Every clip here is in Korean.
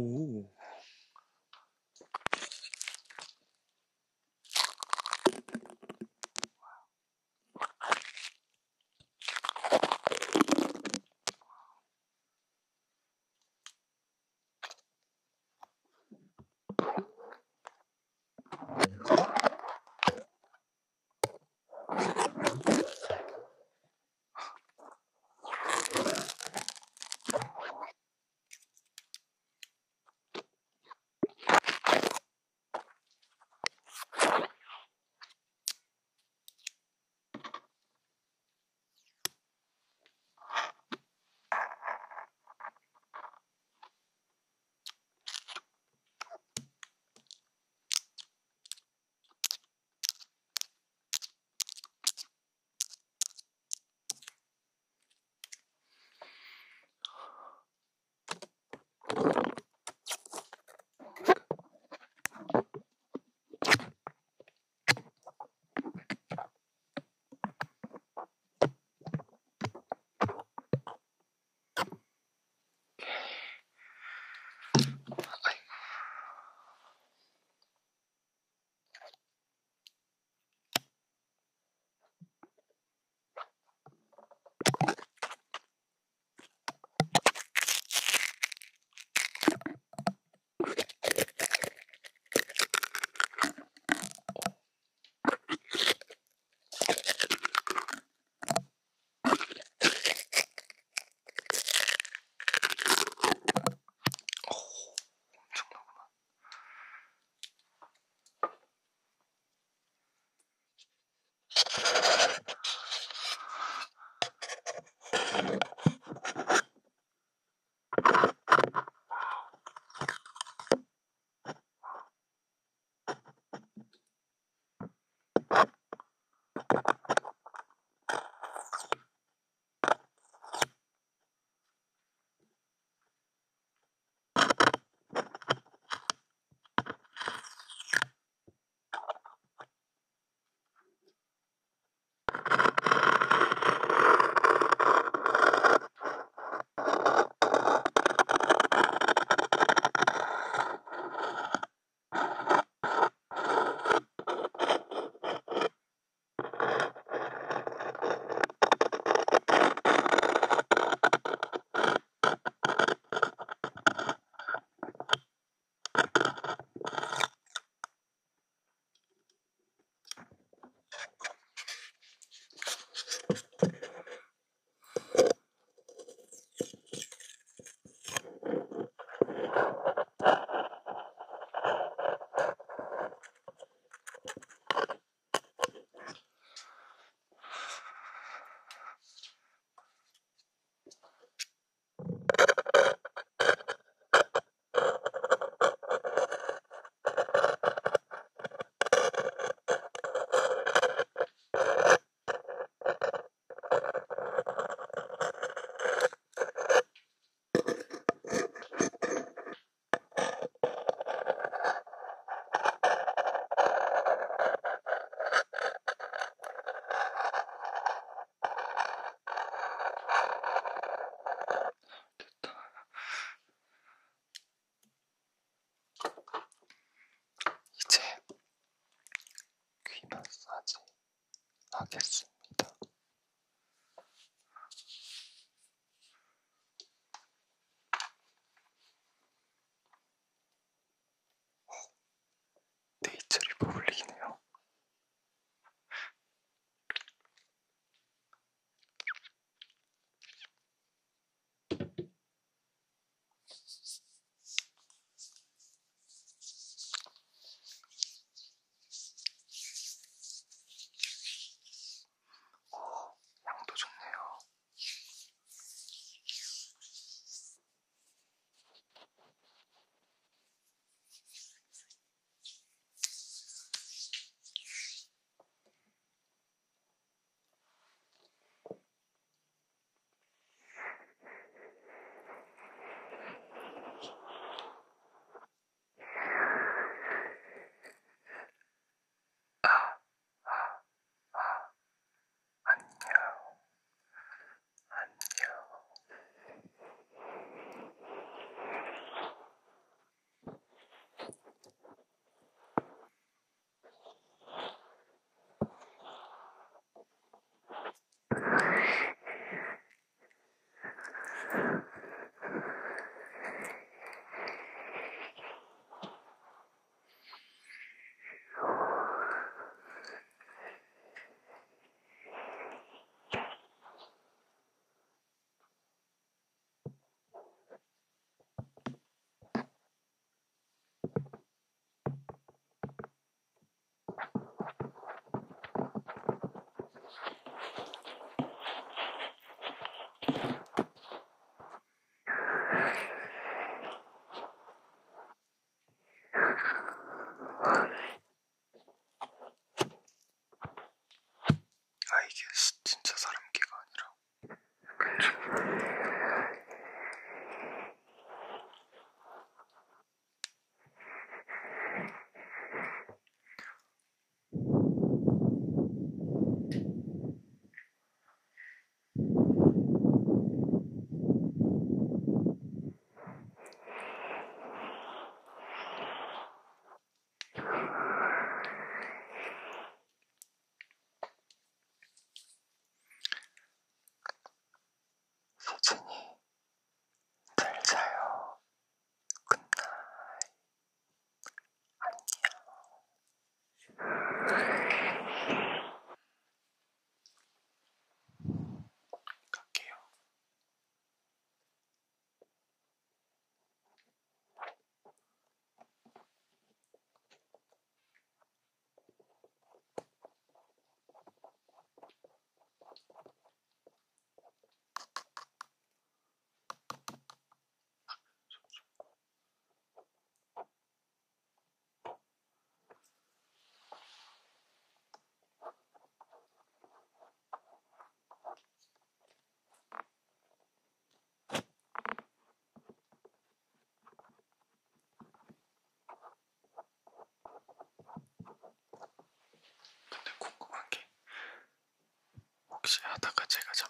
Uh. 아, 네. 마무리하겠습니다. 제가 참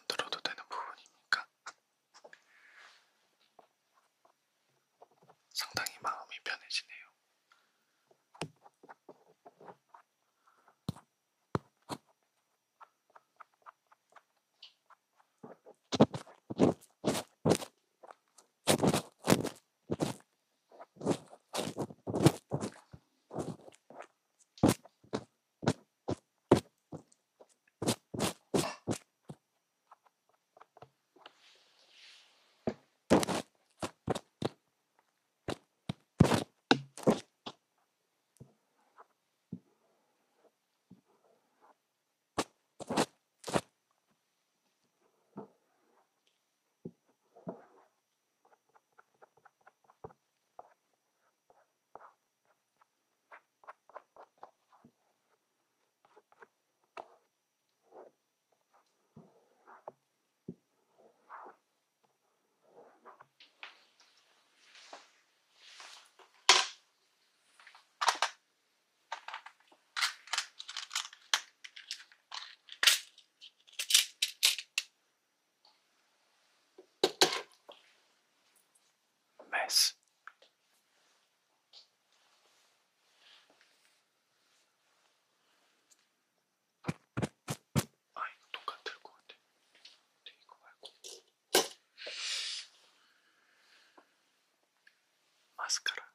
ますから。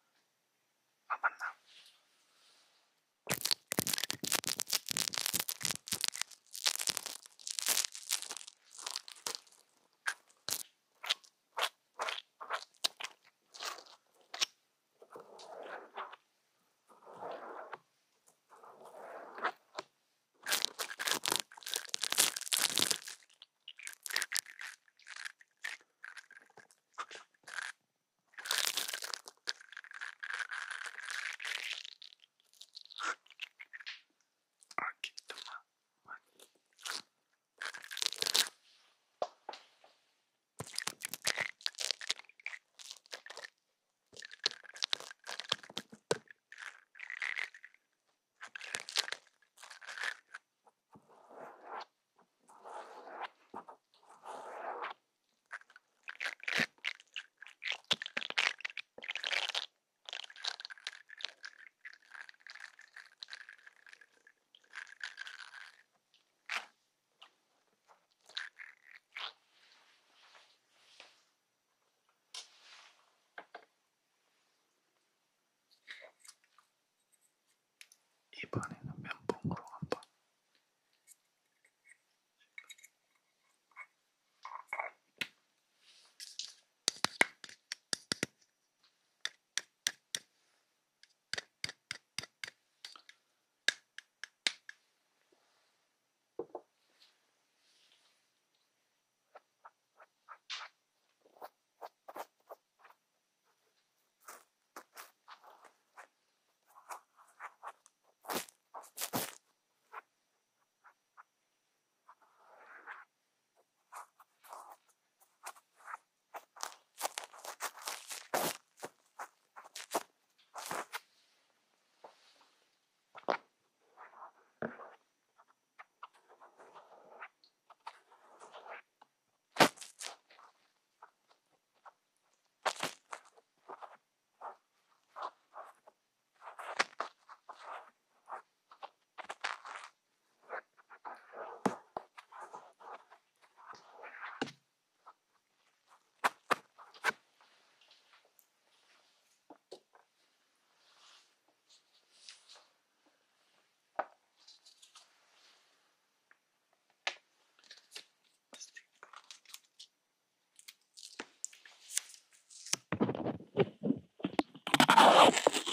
Oh!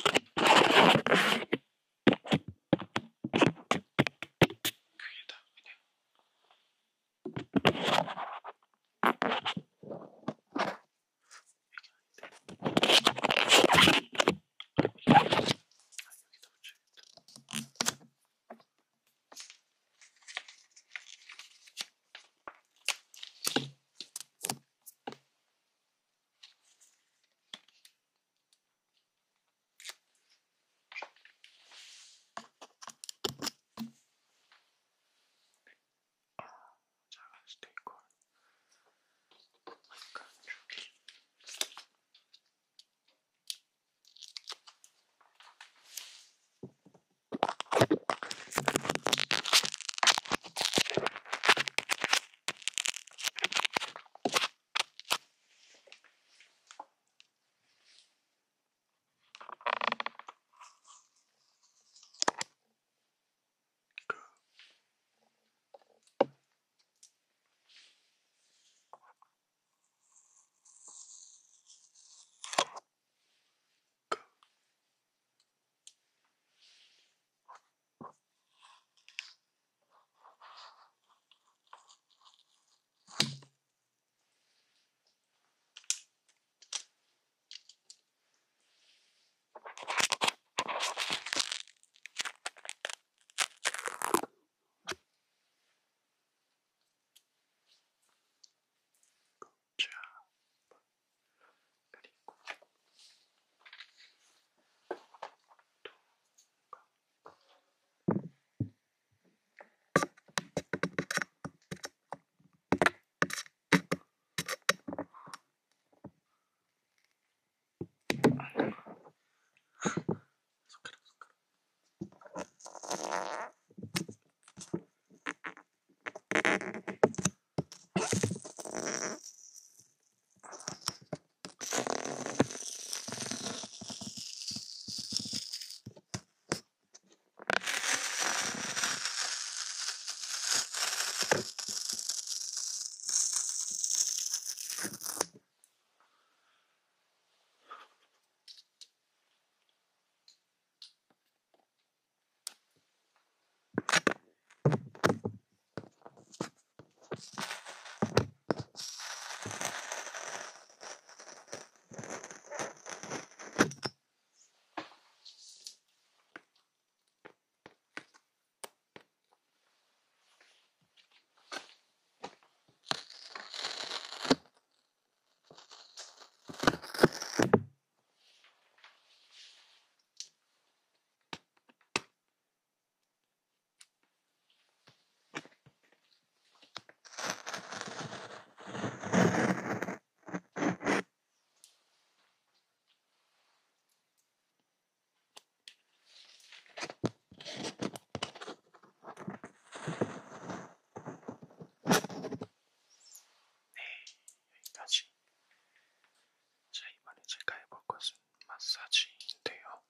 마사지인데요.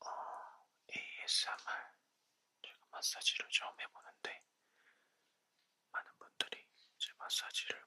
어, ASMR 제가 마사지를 처음 해보는데 많은 분들이 제 마사지를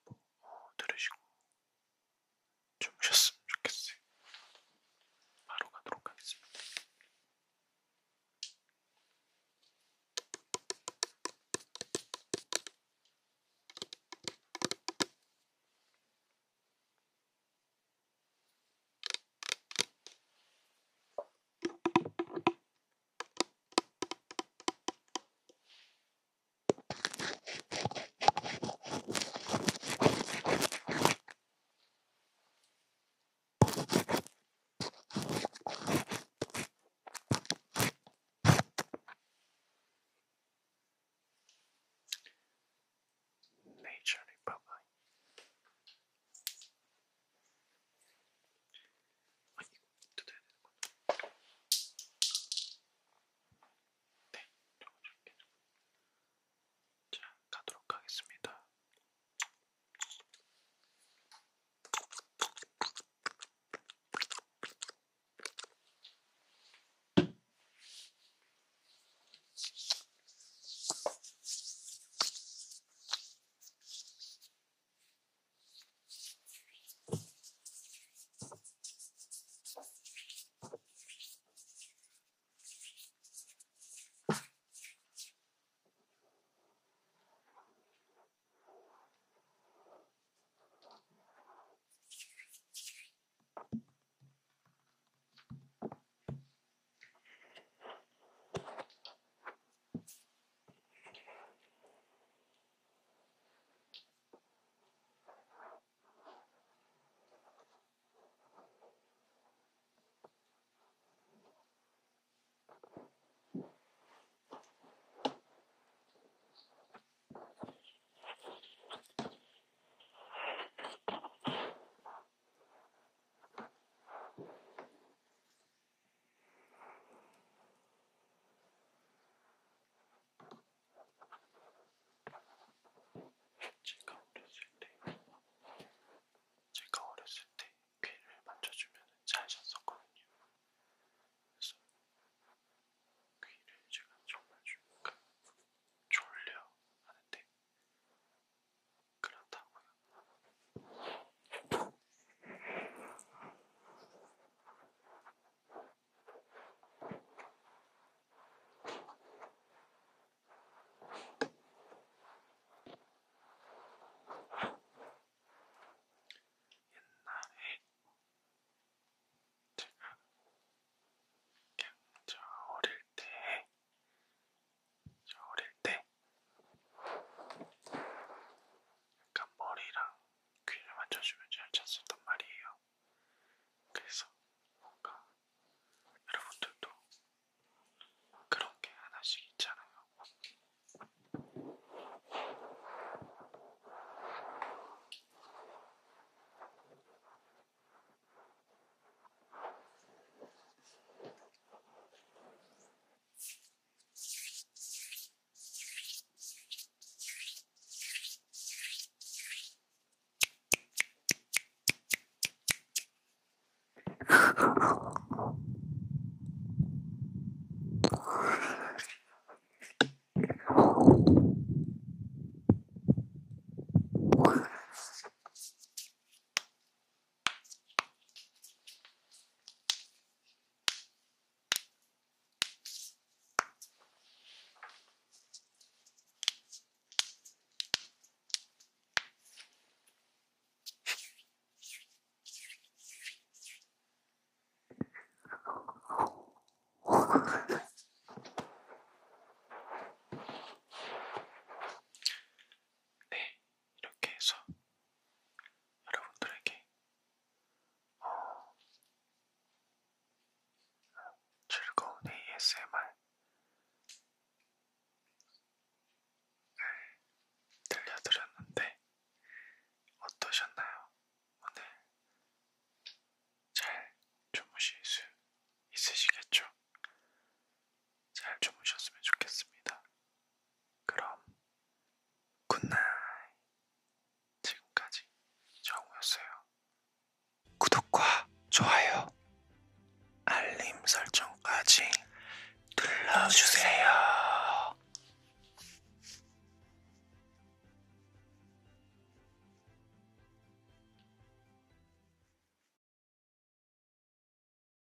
Oh,